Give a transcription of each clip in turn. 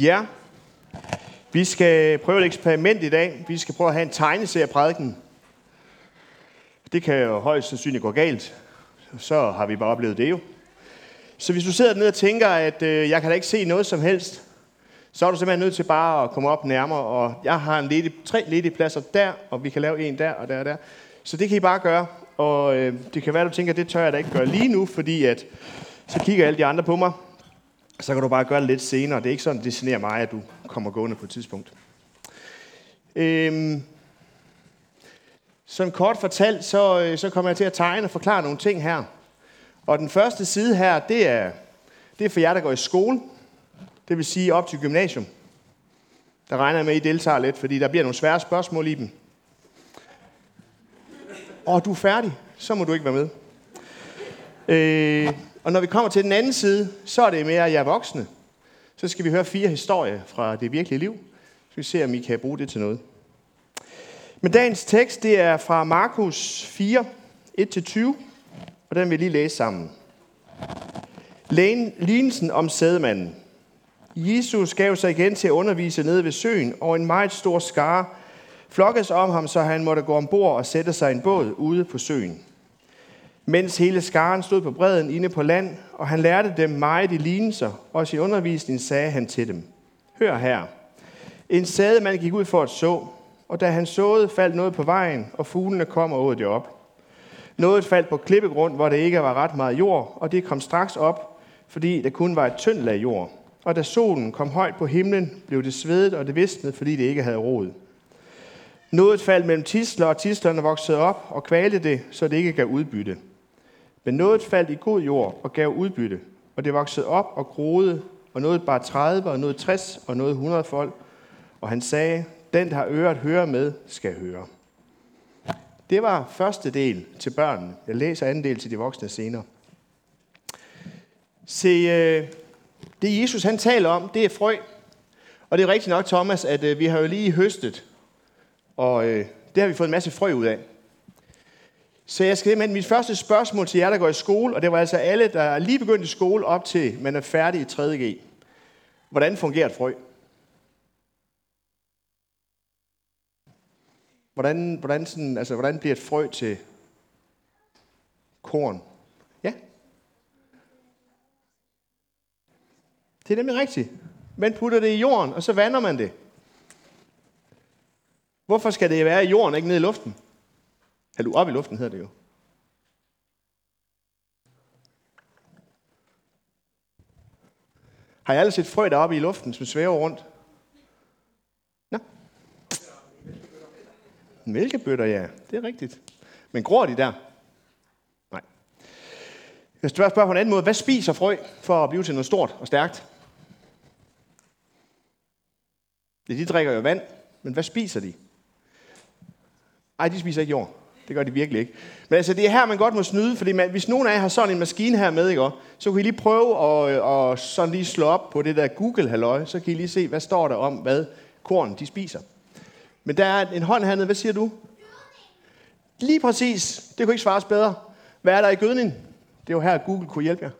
Ja, vi skal prøve et eksperiment i dag. Vi skal prøve at have en tegneserieprædiken. Det kan jo højst sandsynligt gå galt. Så har vi bare oplevet det jo. Så hvis du sidder dernede og tænker, at øh, jeg kan da ikke se noget som helst, så er du simpelthen nødt til bare at komme op nærmere. Og jeg har en ledig, tre ledige pladser der, og vi kan lave en der og der og der. Så det kan I bare gøre. Og øh, det kan være, at du tænker, at det tør jeg da ikke gøre lige nu, fordi at, så kigger alle de andre på mig. Så kan du bare gøre det lidt senere. Det er ikke sådan, det generer mig, at du kommer gående på et tidspunkt. Øhm, sådan kort fortalt, så, øh, så kommer jeg til at tegne og forklare nogle ting her. Og den første side her, det er, det er for jer, der går i skole. Det vil sige op til gymnasium. Der regner jeg med, at I deltager lidt, fordi der bliver nogle svære spørgsmål i dem. Og du er færdig, så må du ikke være med. Øh, og når vi kommer til den anden side, så er det mere, jer voksne. Så skal vi høre fire historier fra det virkelige liv. Så vi se, om I kan bruge det til noget. Men dagens tekst, det er fra Markus 4, 1-20, og den vil jeg lige læse sammen. Lignelsen om sædemanden. Jesus gav sig igen til at undervise nede ved søen, og en meget stor skare flokkes om ham, så han måtte gå ombord og sætte sig i en båd ude på søen. Mens hele skaren stod på bredden inde på land, og han lærte dem meget i lignelser, og i undervisningen sagde han til dem, Hør her, en sædemand gik ud for at så, og da han såede, faldt noget på vejen, og fuglene kom og åd det op. Noget faldt på klippegrund, hvor det ikke var ret meget jord, og det kom straks op, fordi der kun var et tyndt lag jord. Og da solen kom højt på himlen, blev det svedet, og det visnede, fordi det ikke havde rod. Noget faldt mellem tisler, og tislerne voksede op og kvalte det, så det ikke gav udbytte. Men noget faldt i god jord og gav udbytte, og det voksede op og groede, og noget bare 30, og noget 60, og noget 100 folk. Og han sagde, den, der har øret høre med, skal høre. Det var første del til børnene. Jeg læser anden del til de voksne senere. Se, øh, det Jesus han taler om, det er frø. Og det er rigtigt nok, Thomas, at øh, vi har jo lige høstet, og øh, det har vi fået en masse frø ud af. Så jeg skal med mit første spørgsmål til jer, der går i skole, og det var altså alle, der er lige begyndt i skole op til, man er færdig i 3.G. Hvordan fungerer et frø? Hvordan, hvordan, sådan, altså, hvordan bliver et frø til korn? Ja? Det er nemlig rigtigt. Man putter det i jorden, og så vander man det. Hvorfor skal det være i jorden, ikke ned i luften? Hallo op i luften hedder det jo. Har jeg alle set frø deroppe i luften, som svæver rundt? Nå. Mælkebøtter, ja. Det er rigtigt. Men gror de der? Nej. Jeg skal spørge på en anden måde. Hvad spiser frø for at blive til noget stort og stærkt? De drikker jo vand, men hvad spiser de? Nej, de spiser ikke jord. Det gør de virkelig ikke. Men altså, det er her, man godt må snyde, fordi man, hvis nogen af jer har sådan en maskine her med, ikke, så kan I lige prøve at, øh, at sådan lige slå op på det der Google-halløj, så kan I lige se, hvad står der om, hvad korn de spiser. Men der er en hånd hernede. Hvad siger du? Lige præcis. Det kunne ikke svares bedre. Hvad er der i gødning? Det er jo her, Google kunne hjælpe jer.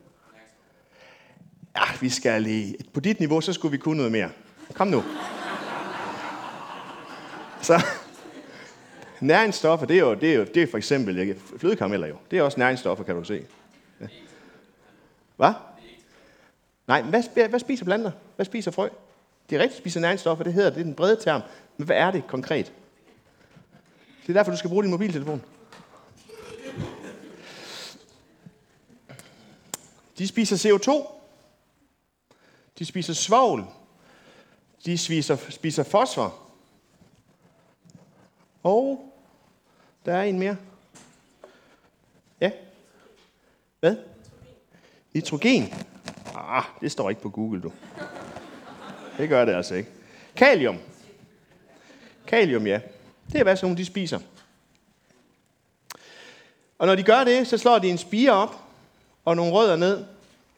Ja, vi skal lige... På dit niveau, så skulle vi kunne noget mere. Kom nu. Så, næringsstoffer, det er jo, det er jo det er for eksempel flødekarameller jo. Det er også næringsstoffer, kan du se. Ja. Hvad? Nej, hvad, hvad spiser planter? Hvad spiser frø? De rigtigt spiser næringsstoffer, det hedder, det er den brede term. Men hvad er det konkret? Det er derfor, du skal bruge din mobiltelefon. De spiser CO2. De spiser svovl. De spiser, spiser fosfor. Og der er en mere. Ja. Hvad? Nitrogen. Ah, det står ikke på Google, du. Det gør det altså ikke. Kalium. Kalium, ja. Det er, hvad sådan de spiser. Og når de gør det, så slår de en spire op og nogle rødder ned,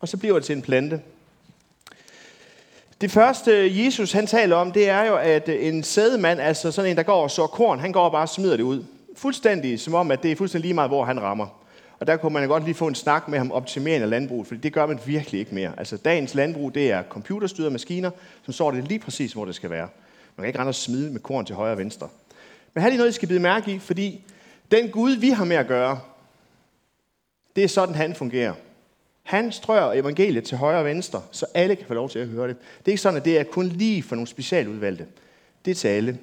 og så bliver det til en plante. Det første, Jesus han taler om, det er jo, at en sædemand, altså sådan en, der går og sår korn, han går og bare smider det ud. Fuldstændig som om, at det er fuldstændig lige meget, hvor han rammer. Og der kunne man godt lige få en snak med ham om optimering af landbruget, for det gør man virkelig ikke mere. Altså dagens landbrug, det er computerstyrede maskiner, som så det lige præcis, hvor det skal være. Man kan ikke rende og smide med korn til højre og venstre. Men her er noget, I skal bide mærke i, fordi den Gud, vi har med at gøre, det er sådan, han fungerer. Han strører evangeliet til højre og venstre, så alle kan få lov til at høre det. Det er ikke sådan, at det er kun lige for nogle specialudvalgte. Det er til alle.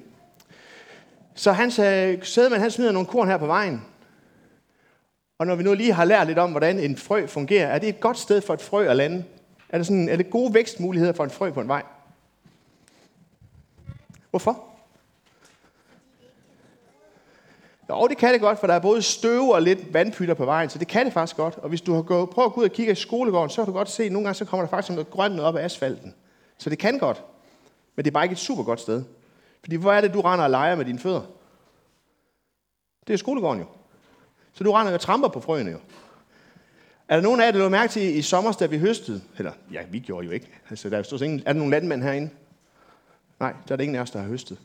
Så han sagde, Sædemand, han smider nogle korn her på vejen. Og når vi nu lige har lært lidt om, hvordan en frø fungerer, er det et godt sted for et frø at lande? Er det, sådan, er det gode vækstmuligheder for en frø på en vej? Hvorfor? Jo, det kan det godt, for der er både støv og lidt vandpytter på vejen, så det kan det faktisk godt. Og hvis du har gået, prøvet at gå ud og kigge i skolegården, så kan du godt se, at nogle gange så kommer der faktisk noget grønt op af asfalten. Så det kan godt. Men det er bare ikke et super godt sted. Fordi hvor er det, du render og leger med dine fødder? Det er skolegården jo. Så du render og tramper på frøene jo. Er der nogen af jer, der lå mærke til i sommer, da vi høstede? Eller, ja, vi gjorde jo ikke. Altså, der er, ingen, er der nogen landmænd herinde? Nej, der er der ingen af os, der har høstet.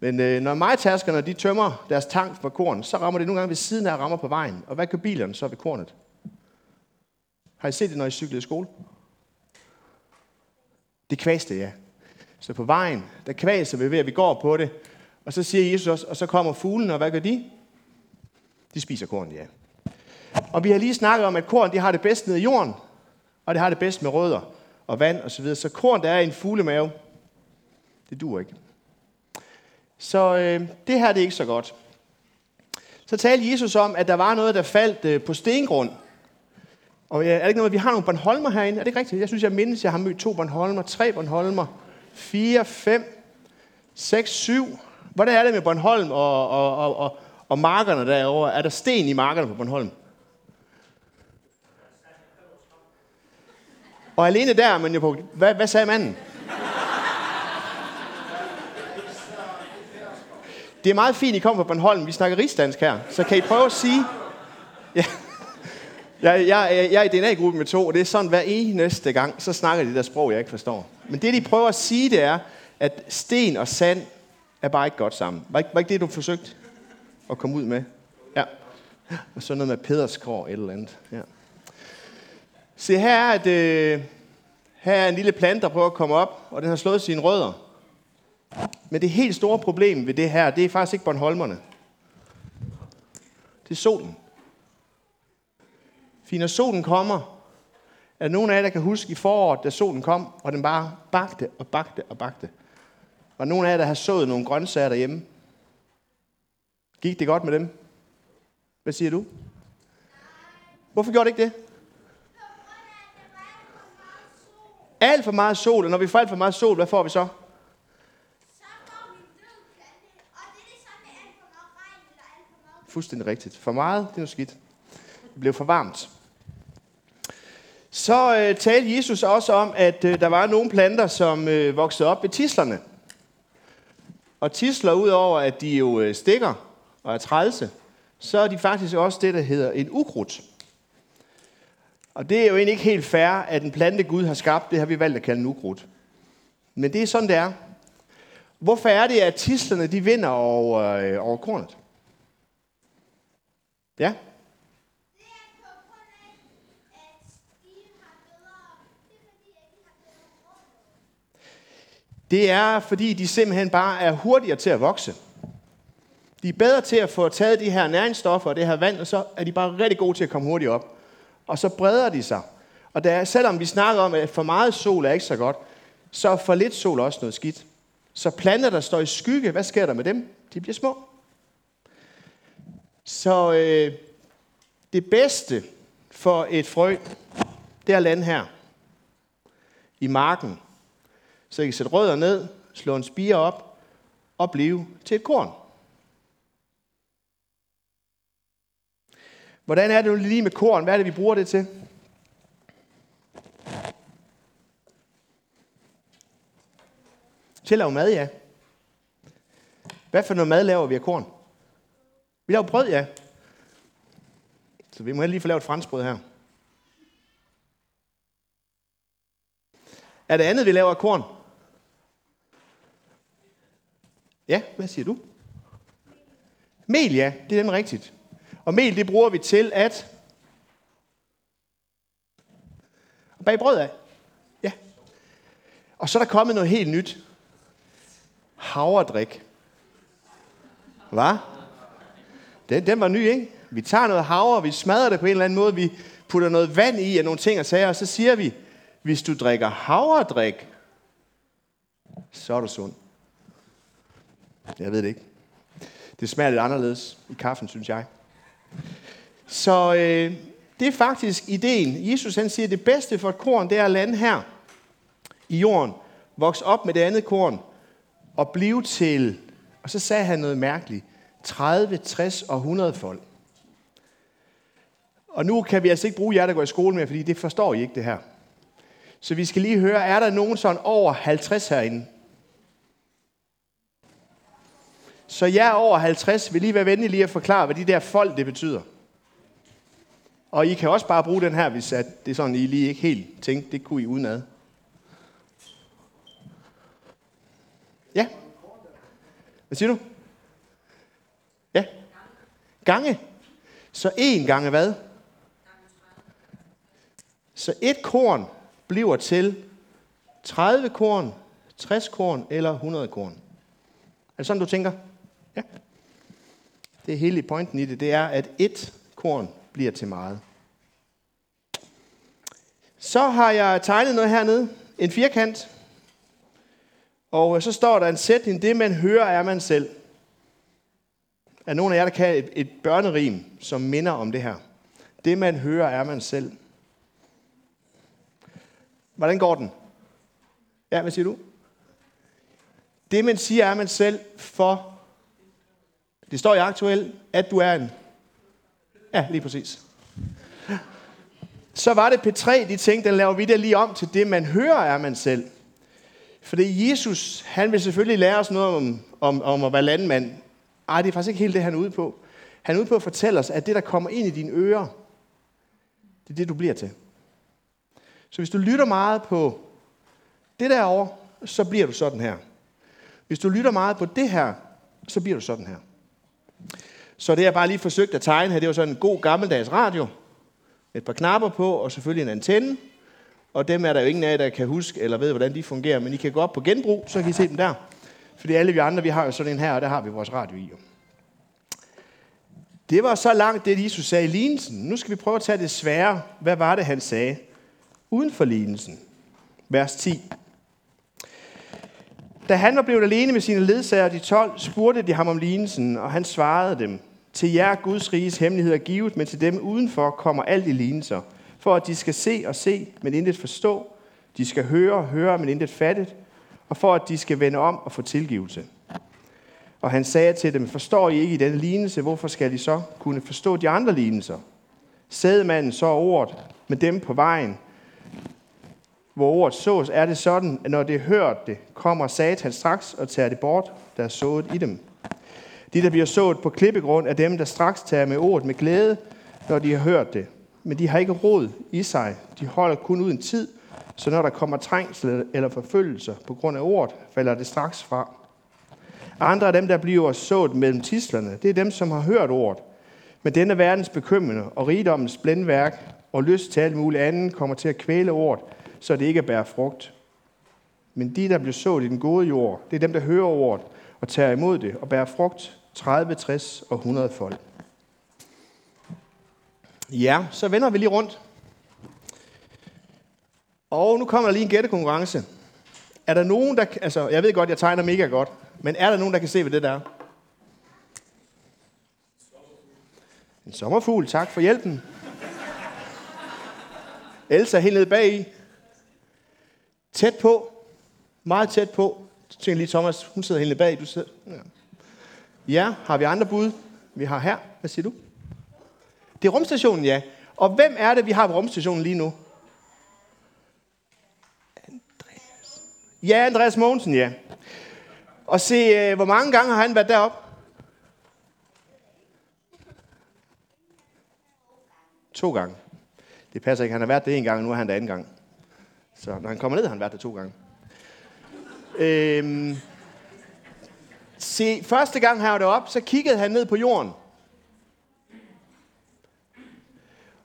Men øh, når majtaskerne de tømmer deres tank for korn, så rammer det nogle gange ved siden af rammer på vejen. Og hvad gør bilerne så ved kornet? Har I set det, når I cyklede i skole? Det kvaste, ja. Så på vejen, der kvaser vi ved, at vi går på det. Og så siger Jesus også, og så kommer fuglen, og hvad gør de? De spiser korn, ja. Og vi har lige snakket om, at korn de har det bedst nede i jorden, og det har det bedst med rødder og vand osv. Så, videre. så korn, der er i en fuglemave, det duer ikke. Så øh, det her det er ikke så godt. Så talte Jesus om, at der var noget, der faldt øh, på stengrund. Og øh, er det ikke noget, vi har nogle Bornholmer herinde? Er det ikke rigtigt? Jeg synes, jeg mindes, jeg har mødt to Bornholmer, tre Bornholmer, fire, fem, seks, syv. Hvordan er det med Bornholm og, og, og, og, og markerne derovre? Er der sten i markerne på Bornholm? Og alene der, men jo på, hvad, hvad sagde manden? Det er meget fint, I kommer fra Bornholm. Vi snakker rigsdansk her. Så kan I prøve at sige... Ja. Jeg, jeg, jeg er i DNA-gruppen med to, og det er sådan, hver eneste gang, så snakker de der sprog, jeg ikke forstår. Men det, de prøver at sige, det er, at sten og sand er bare ikke godt sammen. Var ikke, var ikke det, du forsøgte at komme ud med? Ja. Og så noget med pederskår eller andet. Ja. Se, her er, at, øh, her er en lille plante, der prøver at komme op, og den har slået sine rødder. Men det helt store problem ved det her, det er faktisk ikke Bornholmerne. Det er solen. Fordi når solen kommer, er der nogen af jer, der kan huske i foråret, da solen kom, og den bare bagte og bagte og bagte. Og nogen af jer, der har sået nogle grøntsager derhjemme. Gik det godt med dem? Hvad siger du? Hvorfor gjorde det ikke det? Alt for meget sol, og når vi får alt for meget sol, hvad får vi så? Fuldstændig rigtigt. For meget, det er noget skidt. Det blev for varmt. Så øh, talte Jesus også om, at øh, der var nogle planter, som øh, voksede op ved tislerne. Og tisler, udover at de jo øh, stikker og er trælse, så er de faktisk også det, der hedder en ukrudt. Og det er jo egentlig ikke helt fair, at en plante Gud har skabt, det har vi valgt at kalde en ukrudt. Men det er sådan, det er. Hvorfor er det, at tislerne de vinder over, øh, over kornet? Ja? Det er, fordi de simpelthen bare er hurtigere til at vokse. De er bedre til at få taget de her næringsstoffer og det her vand, og så er de bare rigtig gode til at komme hurtigt op. Og så breder de sig. Og der, selvom vi snakker om, at for meget sol er ikke så godt, så er for lidt sol også noget skidt. Så planter, der står i skygge, hvad sker der med dem? De bliver små. Så øh, det bedste for et frø, det er at lande her i marken. Så I kan sætte rødder ned, slå en spire op og blive til et korn. Hvordan er det nu lige med korn? Hvad er det, vi bruger det til? Til at lave mad, ja. Hvad for noget mad laver vi af korn? Vi laver brød, ja. Så vi må lige få lavet franskbrød her. Er det andet, vi laver af korn? Ja, hvad siger du? Mel, ja, det er den rigtigt. Og mel, det bruger vi til at... Bag brød af. Ja. Og så er der kommet noget helt nyt. Havredrik. Hvad? Den, den var ny, ikke? Vi tager noget havre, vi smadrer det på en eller anden måde, vi putter noget vand i og nogle ting og sager, og så siger vi, hvis du drikker havredrik, så er du sund. Jeg ved det ikke. Det smager lidt anderledes i kaffen, synes jeg. Så øh, det er faktisk ideen. Jesus han siger, at det bedste for et korn, det er at lande her i jorden, vokse op med det andet korn, og blive til, og så sagde han noget mærkeligt, 30, 60 og 100 folk. Og nu kan vi altså ikke bruge jer, der går i skole mere, fordi det forstår I ikke det her. Så vi skal lige høre, er der nogen sådan over 50 herinde? Så jeg over 50 vil lige være venlig lige at forklare, hvad de der folk det betyder. Og I kan også bare bruge den her, hvis at det er sådan, I lige ikke helt tænkte, det kunne I udenad. Ja? Hvad siger du? Ja? Gange. Så en gange hvad? Så et korn bliver til 30 korn, 60 korn eller 100 korn. Er det sådan, du tænker? Ja. Det er hele pointen i det, det er, at et korn bliver til meget. Så har jeg tegnet noget hernede. En firkant. Og øh, så står der en sætning, det man hører er man selv. Er nogen af jer, der kan et, et børnerim, som minder om det her? Det man hører er man selv. Hvordan går den? Ja, hvad siger du? Det man siger er man selv for, det står i aktuel, at du er en. Ja, lige præcis. Så var det P3, de tænkte, den laver vi det lige om til det, man hører er man selv. Fordi Jesus, han vil selvfølgelig lære os noget om, om, om at være landmand. Ej, det er faktisk ikke helt det, han er ude på. Han er ude på at fortælle os, at det, der kommer ind i dine ører, det er det, du bliver til. Så hvis du lytter meget på det derovre, så bliver du sådan her. Hvis du lytter meget på det her, så bliver du sådan her. Så det jeg bare lige forsøgt at tegne her, det var sådan en god gammeldags radio. Et par knapper på, og selvfølgelig en antenne. Og dem er der jo ingen af jer, der kan huske eller ved, hvordan de fungerer. Men I kan gå op på genbrug, så kan I se dem der. Fordi alle vi andre, vi har jo sådan en her, og der har vi vores radio i. Det var så langt det, Jesus sagde i lignelsen. Nu skal vi prøve at tage det svære. Hvad var det, han sagde? uden for lignelsen. Vers 10. Da han var blevet alene med sine ledsager, de 12, spurgte de ham om lignelsen, og han svarede dem, til jer Guds riges hemmelighed er givet, men til dem udenfor kommer alt i lignelser, for at de skal se og se, men intet forstå, de skal høre og høre, men intet fattet, og for at de skal vende om og få tilgivelse. Og han sagde til dem, forstår I ikke i denne lignelse, hvorfor skal I så kunne forstå de andre lignelser? Sædemanden så ordet med dem på vejen, hvor ordet sås, er det sådan, at når det hørt det, kommer Satan straks og tager det bort, der er sået i dem. De, der bliver sået på klippegrund, er dem, der straks tager med ordet med glæde, når de har hørt det. Men de har ikke råd i sig. De holder kun ud en tid, så når der kommer trængsel eller forfølgelser på grund af ordet, falder det straks fra. Andre af dem, der bliver sået mellem tislerne, det er dem, som har hørt ordet. Men denne verdens bekymrende og rigdommens blændværk og lyst til alt muligt andet kommer til at kvæle ordet, så det ikke bærer frugt. Men de, der bliver sået i den gode jord, det er dem, der hører ordet og tager imod det og bærer frugt 30, 60 og 100 folk. Ja, så vender vi lige rundt. Og nu kommer der lige en gættekonkurrence. Er der nogen, der... Altså, jeg ved godt, jeg tegner mega godt. Men er der nogen, der kan se, hvad det der er? En sommerfugl, tak for hjælpen. Elsa helt nede bag i. Tæt på. Meget tæt på. Så tænker lige, Thomas, hun sidder helt bag. Du sidder. Ja ja, har vi andre bud? Vi har her. Hvad siger du? Det er rumstationen, ja. Og hvem er det, vi har på rumstationen lige nu? Andreas. Ja, Andreas Mogensen, ja. Og se, øh, hvor mange gange har han været deroppe? To gange. Det passer ikke. Han har været det en gang, og nu er han der anden gang. Så når han kommer ned, har han været der to gange. Øhm, se, første gang han var derop, så kiggede han ned på jorden.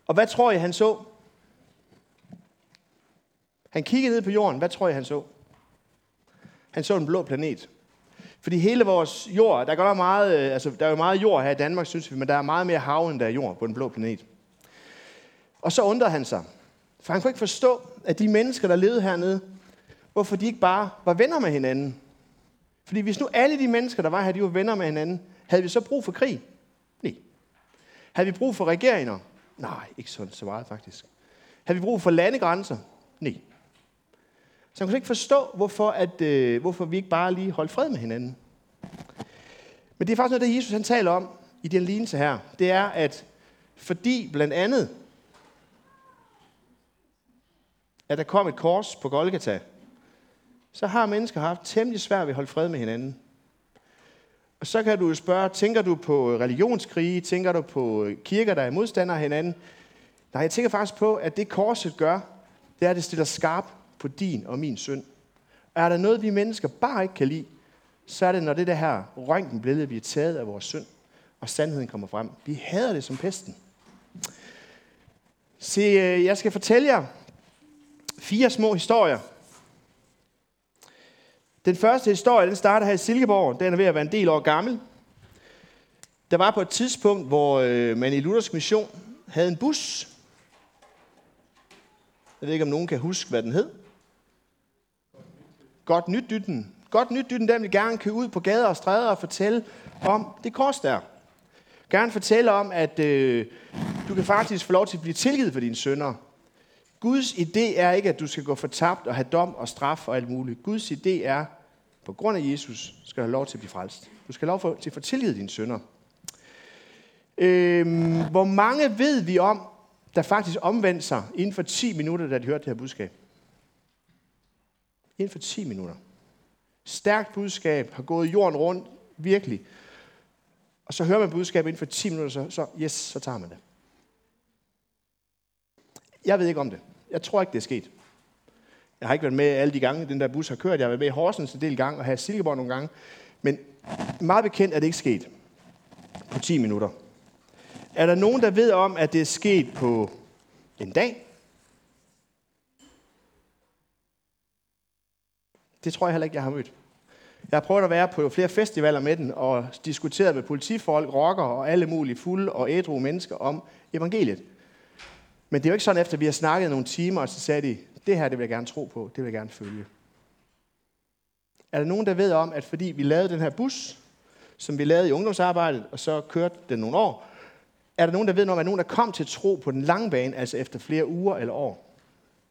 Og hvad tror I, han så? Han kiggede ned på jorden. Hvad tror jeg, han så? Han så en blå planet. Fordi hele vores jord, der går meget, øh, altså der er jo meget jord her i Danmark, synes vi, men der er meget mere hav, end der er jord på den blå planet. Og så undrede han sig. For han kunne ikke forstå, at de mennesker, der levede hernede, hvorfor de ikke bare var venner med hinanden. Fordi hvis nu alle de mennesker, der var her, de var venner med hinanden, havde vi så brug for krig? Nej. Havde vi brug for regeringer? Nej, ikke sådan så meget faktisk. Havde vi brug for landegrænser? Nej. Så man kunne ikke forstå, hvorfor, at, øh, hvorfor vi ikke bare lige holdt fred med hinanden. Men det er faktisk noget, det Jesus han taler om i den lignelse her. Det er, at fordi blandt andet, at der kom et kors på Golgata, så har mennesker haft temmelig svært ved at holde fred med hinanden. Og så kan du jo spørge, tænker du på øh, religionskrige? Tænker du på øh, kirker, der er modstandere af hinanden? Nej, jeg tænker faktisk på, at det korset gør, det er, at det stiller skarp på din og min synd. Er der noget, vi mennesker bare ikke kan lide, så er det, når det der her røntgenbillede bliver taget af vores synd, og sandheden kommer frem. Vi hader det som pesten. Se, øh, jeg skal fortælle jer fire små historier. Den første historie, den starter her i Silkeborg. Den er ved at være en del år gammel. Der var på et tidspunkt, hvor øh, man i Luthersk Mission havde en bus. Jeg ved ikke, om nogen kan huske, hvad den hed. Godt nyt dytten. Godt nyt dytten, den vil gerne køre ud på gader og stræder og fortælle om det kors der. Gerne fortælle om, at øh, du kan faktisk få lov til at blive tilgivet for dine sønder. Guds idé er ikke, at du skal gå fortabt og have dom og straf og alt muligt. Guds idé er, på grund af Jesus, skal du have lov til at blive frelst. Du skal have lov til at få tilgivet dine sønder. Øhm, hvor mange ved vi om, der faktisk omvendte sig inden for 10 minutter, da de hørte det her budskab? Inden for 10 minutter. Stærkt budskab, har gået jorden rundt, virkelig. Og så hører man budskabet inden for 10 minutter, så, så yes, så tager man det. Jeg ved ikke om det. Jeg tror ikke, det er sket. Jeg har ikke været med alle de gange, den der bus har kørt. Jeg har været med i Horsens en del gange, og her i Silkeborg nogle gange. Men meget bekendt er det ikke sket på 10 minutter. Er der nogen, der ved om, at det er sket på en dag? Det tror jeg heller ikke, jeg har mødt. Jeg har prøvet at være på flere festivaler med den, og diskuteret med politifolk, rockere og alle mulige fulde og ædru mennesker om evangeliet. Men det er jo ikke sådan, efter vi har snakket nogle timer, og så sagde de, det her det vil jeg gerne tro på, det vil jeg gerne følge. Er der nogen, der ved om, at fordi vi lavede den her bus, som vi lavede i ungdomsarbejdet, og så kørte den nogle år, er der nogen, der ved om, at nogen, der kom til tro på den lange bane, altså efter flere uger eller år?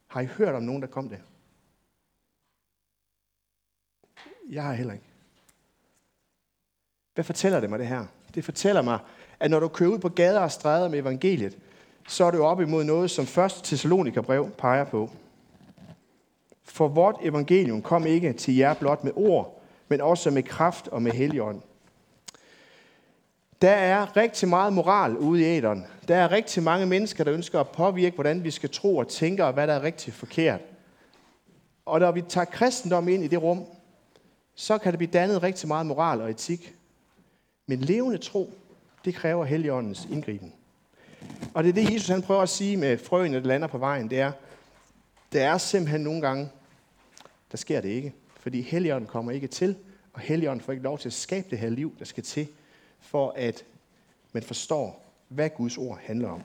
Har I hørt om nogen, der kom der? Jeg har heller ikke. Hvad fortæller det mig det her? Det fortæller mig, at når du kører ud på gader og stræder med evangeliet, så er det op imod noget, som 1. Thessalonikerbrev peger på. For vort evangelium kom ikke til jer blot med ord, men også med kraft og med helligånd. Der er rigtig meget moral ude i æderen. Der er rigtig mange mennesker, der ønsker at påvirke, hvordan vi skal tro og tænke, og hvad der er rigtig forkert. Og når vi tager kristendom ind i det rum, så kan det blive dannet rigtig meget moral og etik. Men levende tro, det kræver Helligåndens indgriben. Og det er det, Jesus han prøver at sige med frøene, der lander på vejen. Det er, der er simpelthen nogle gange, der sker det ikke. Fordi Helligånden kommer ikke til, og Helligånden får ikke lov til at skabe det her liv, der skal til, for at man forstår, hvad Guds ord handler om.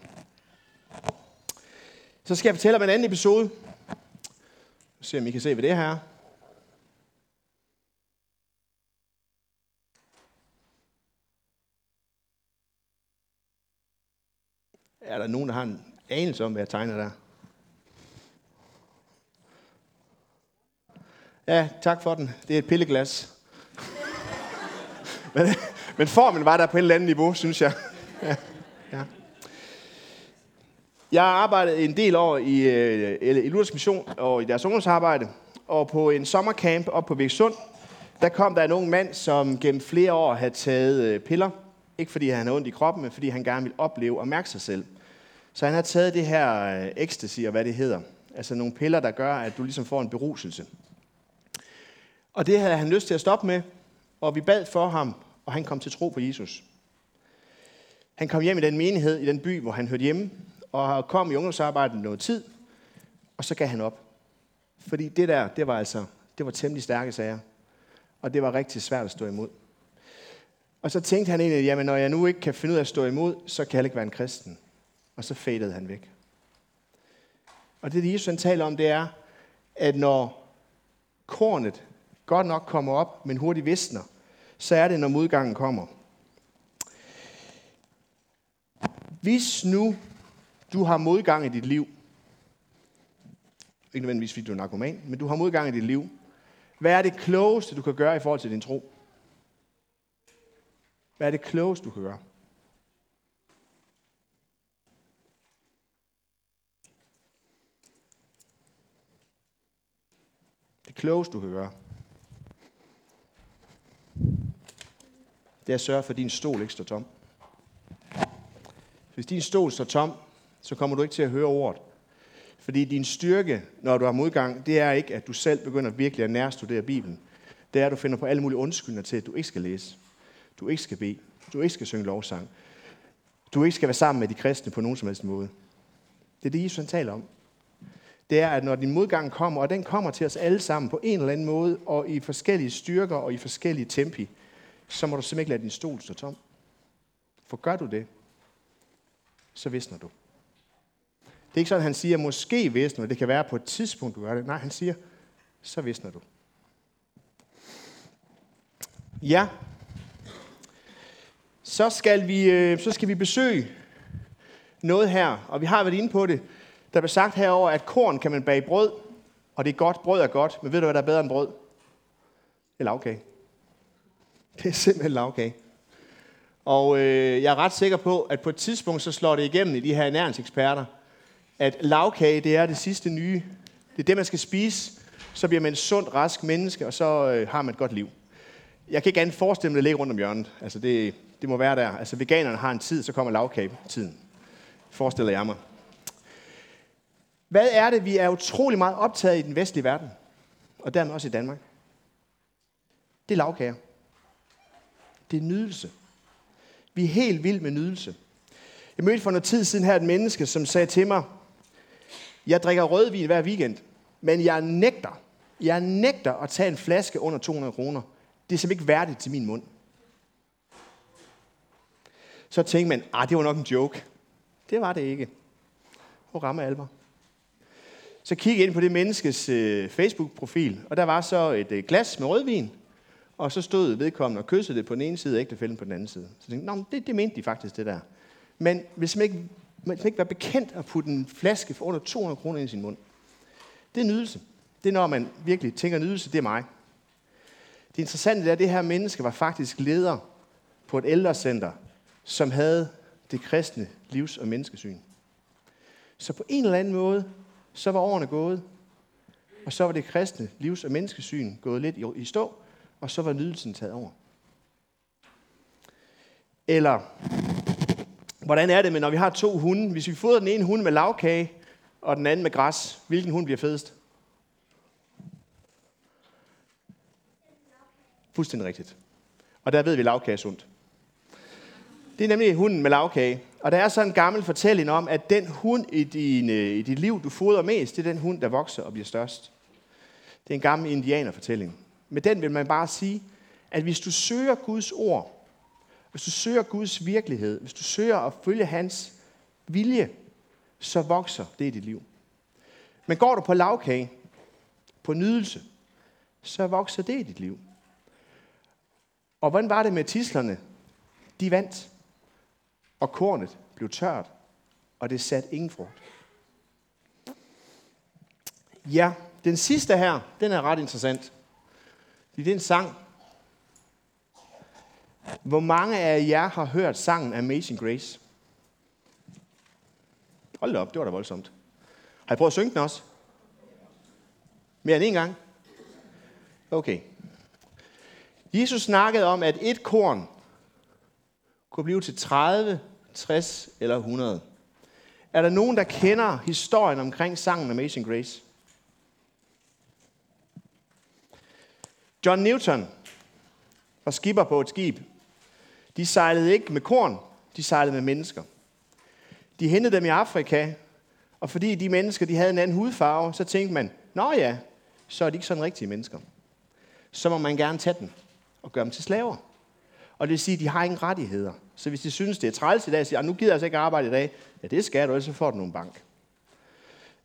Så skal jeg fortælle om en anden episode. Se om I kan se, hvad det her Er der nogen, der har en anelse om, hvad jeg tegner der? Ja, tak for den. Det er et pilleglas. men, men formen var der på et eller andet niveau, synes jeg. ja, ja. Jeg har arbejdet en del år i, øh, i Luthers Mission og i deres ungdomsarbejde. Og på en sommercamp op på Viksund, der kom der en ung mand, som gennem flere år havde taget øh, piller. Ikke fordi han havde ondt i kroppen, men fordi han gerne ville opleve og mærke sig selv. Så han har taget det her øh, ecstasy, og hvad det hedder. Altså nogle piller, der gør, at du ligesom får en beruselse. Og det havde han lyst til at stoppe med, og vi bad for ham, og han kom til tro på Jesus. Han kom hjem i den menighed, i den by, hvor han hørte hjemme, og kom i ungdomsarbejdet noget tid, og så gav han op. Fordi det der, det var altså, det var temmelig stærke sager. Og det var rigtig svært at stå imod. Og så tænkte han egentlig, jamen når jeg nu ikke kan finde ud af at stå imod, så kan jeg ikke være en kristen. Og så fadede han væk. Og det, Jesus han taler om, det er, at når kornet godt nok kommer op, men hurtigt visner, så er det, når modgangen kommer. Hvis nu du har modgang i dit liv, ikke nødvendigvis fordi du er narkoman, men du har modgang i dit liv, hvad er det klogeste, du kan gøre i forhold til din tro? Hvad er det klogeste, du kan gøre? Klogeste, du kan gøre, det er at sørge for, at din stol ikke står tom. Hvis din stol står tom, så kommer du ikke til at høre ordet. Fordi din styrke, når du har modgang, det er ikke, at du selv begynder virkelig at nærstudere Bibelen. Det er, at du finder på alle mulige undskyldninger til, at du ikke skal læse. Du ikke skal bede. Du ikke skal synge lovsang. Du ikke skal være sammen med de kristne på nogen som helst måde. Det er det, Jesus han taler om. Det er, at når din modgang kommer, og den kommer til os alle sammen på en eller anden måde, og i forskellige styrker og i forskellige tempi, så må du simpelthen ikke lade din stol stå tom. For gør du det, så visner du. Det er ikke sådan, at han siger, måske visner det kan være på et tidspunkt, du gør det. Nej, han siger, så visner du. Ja, så skal vi, øh, så skal vi besøge noget her, og vi har været inde på det. Der blev sagt herover, at korn kan man bage brød, og det er godt, brød er godt, men ved du, hvad der er bedre end brød? Det er lavkage. Det er simpelthen lavkage. Og øh, jeg er ret sikker på, at på et tidspunkt så slår det igennem i de her ernæringseksperter, at lavkage, det er det sidste nye. Det er det, man skal spise. Så bliver man et sundt, rask menneske, og så øh, har man et godt liv. Jeg kan ikke andet forestille mig, at det ligger rundt om hjørnet. Altså, det, det må være der. Altså, veganerne har en tid, så kommer lavkage-tiden. Forestiller jeg mig. Hvad er det, vi er utrolig meget optaget i den vestlige verden? Og dermed også i Danmark. Det er lavkager. Det er nydelse. Vi er helt vilde med nydelse. Jeg mødte for noget tid siden her et menneske, som sagde til mig, jeg drikker rødvin hver weekend, men jeg nægter, jeg nægter at tage en flaske under 200 kroner. Det er simpelthen ikke værdigt til min mund. Så tænkte man, ah, det var nok en joke. Det var det ikke. Hvor rammer alvor. Så kiggede jeg ind på det menneskes øh, Facebook-profil, og der var så et øh, glas med rødvin, og så stod vedkommende og kyssede det på den ene side, og ægtefælden på den anden side. Så tænkte jeg, det, det mente de faktisk, det der. Men hvis man ikke, man skal ikke være bekendt at putte en flaske for under 200 kroner ind i sin mund. Det er nydelse. Det er, når man virkelig tænker nydelse, det er mig. Det interessante er, at det her menneske var faktisk leder på et ældrecenter, som havde det kristne livs- og menneskesyn. Så på en eller anden måde, så var årene gået, og så var det kristne livs- og menneskesyn gået lidt i stå, og så var nydelsen taget over. Eller, hvordan er det men når vi har to hunde? Hvis vi fodrer den ene hund med lavkage, og den anden med græs, hvilken hund bliver fedest? Fuldstændig rigtigt. Og der ved vi lavkage er sundt. Det er nemlig hunden med lavkage. Og der er så en gammel fortælling om, at den hund i, din, øh, i dit liv, du fodrer mest, det er den hund, der vokser og bliver størst. Det er en gammel indianerfortælling. Med den vil man bare sige, at hvis du søger Guds ord, hvis du søger Guds virkelighed, hvis du søger at følge hans vilje, så vokser det i dit liv. Men går du på lavkage, på nydelse, så vokser det i dit liv. Og hvordan var det med tislerne? De vandt, og kornet blev tørt, og det satte ingen frugt. Ja, den sidste her, den er ret interessant. Det er en sang. Hvor mange af jer har hørt sangen Amazing Grace? Hold da op, det var da voldsomt. Har I prøvet at synge den også? Mere end en gang? Okay. Jesus snakkede om, at et korn kunne blive til 30, 60 eller 100. Er der nogen, der kender historien omkring sangen Amazing Grace? John Newton var skipper på et skib. De sejlede ikke med korn, de sejlede med mennesker. De hentede dem i Afrika, og fordi de mennesker de havde en anden hudfarve, så tænkte man, Nå ja, så er de ikke sådan rigtige mennesker. Så må man gerne tage dem og gøre dem til slaver. Og det vil sige, at de har ingen rettigheder. Så hvis de synes, det er træls i dag, så siger ah, nu gider jeg altså ikke arbejde i dag. Ja, det skal du, ellers så får du nogle bank.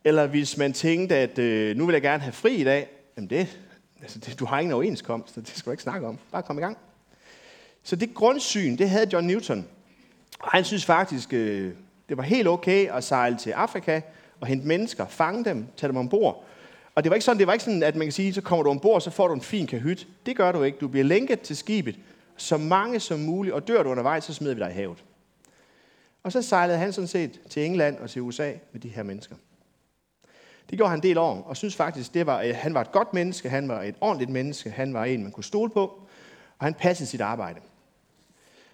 Eller hvis man tænkte, at øh, nu vil jeg gerne have fri i dag. Jamen det, altså det, du har ingen overenskomst, det skal du ikke snakke om. Bare kom i gang. Så det grundsyn, det havde John Newton. Og han synes faktisk, øh, det var helt okay at sejle til Afrika og hente mennesker, fange dem, tage dem ombord. Og det var ikke sådan, det var ikke sådan, at man kan sige, så kommer du ombord, så får du en fin kahyt. Det gør du ikke. Du bliver lænket til skibet, så mange som muligt, og dør du undervejs, så smider vi dig i havet. Og så sejlede han sådan set til England og til USA med de her mennesker. Det gjorde han en del år, og synes faktisk, det var, at han var et godt menneske, han var et ordentligt menneske, han var en, man kunne stole på, og han passede sit arbejde.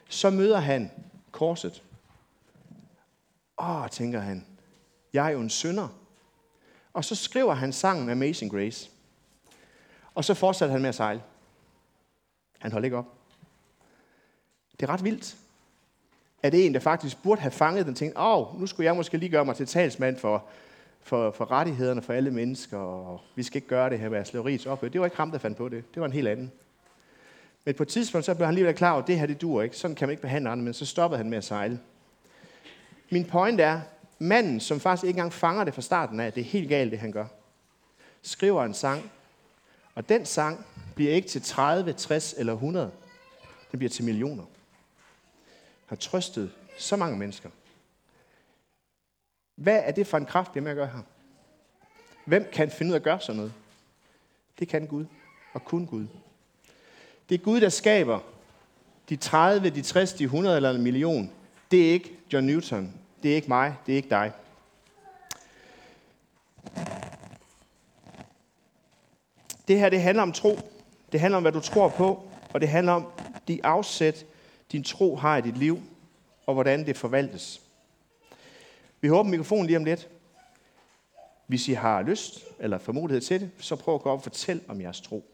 Så møder han korset. Åh, tænker han, jeg er jo en synder. Og så skriver han sangen Amazing Grace. Og så fortsatte han med at sejle. Han holdt ikke op. Det er ret vildt. Er det en, der faktisk burde have fanget den, tænkte, åh, nu skulle jeg måske lige gøre mig til talsmand for, for, for rettighederne for alle mennesker, og vi skal ikke gøre det her med slaveriets ophør. Det var ikke ham, der fandt på det. Det var en helt anden. Men på et tidspunkt, så blev han alligevel klar over, at det her, det dur ikke. Sådan kan man ikke behandle andre, men så stoppede han med at sejle. Min point er, manden, som faktisk ikke engang fanger det fra starten af, det er helt galt, det han gør, skriver en sang, og den sang bliver ikke til 30, 60 eller 100. Den bliver til millioner. Har trøstet så mange mennesker. Hvad er det for en kraft, det med at gøre her? Hvem kan finde ud af at gøre sådan noget? Det kan Gud, og kun Gud. Det er Gud, der skaber de 30, de 60, de 100 eller en million. Det er ikke John Newton. Det er ikke mig. Det er ikke dig. Det her, det handler om tro. Det handler om, hvad du tror på. Og det handler om de afsæt, din tro har i dit liv, og hvordan det forvaltes. Vi håber mikrofonen lige om lidt. Hvis I har lyst eller formodighed til det, så prøv at gå op og fortæl om jeres tro.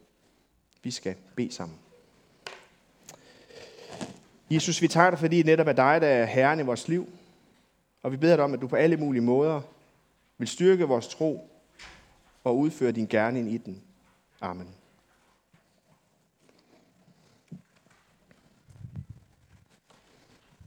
Vi skal bede sammen. Jesus, vi takker dig, fordi netop er dig, der er herren i vores liv. Og vi beder dig om, at du på alle mulige måder vil styrke vores tro og udføre din gerning i den. Amen.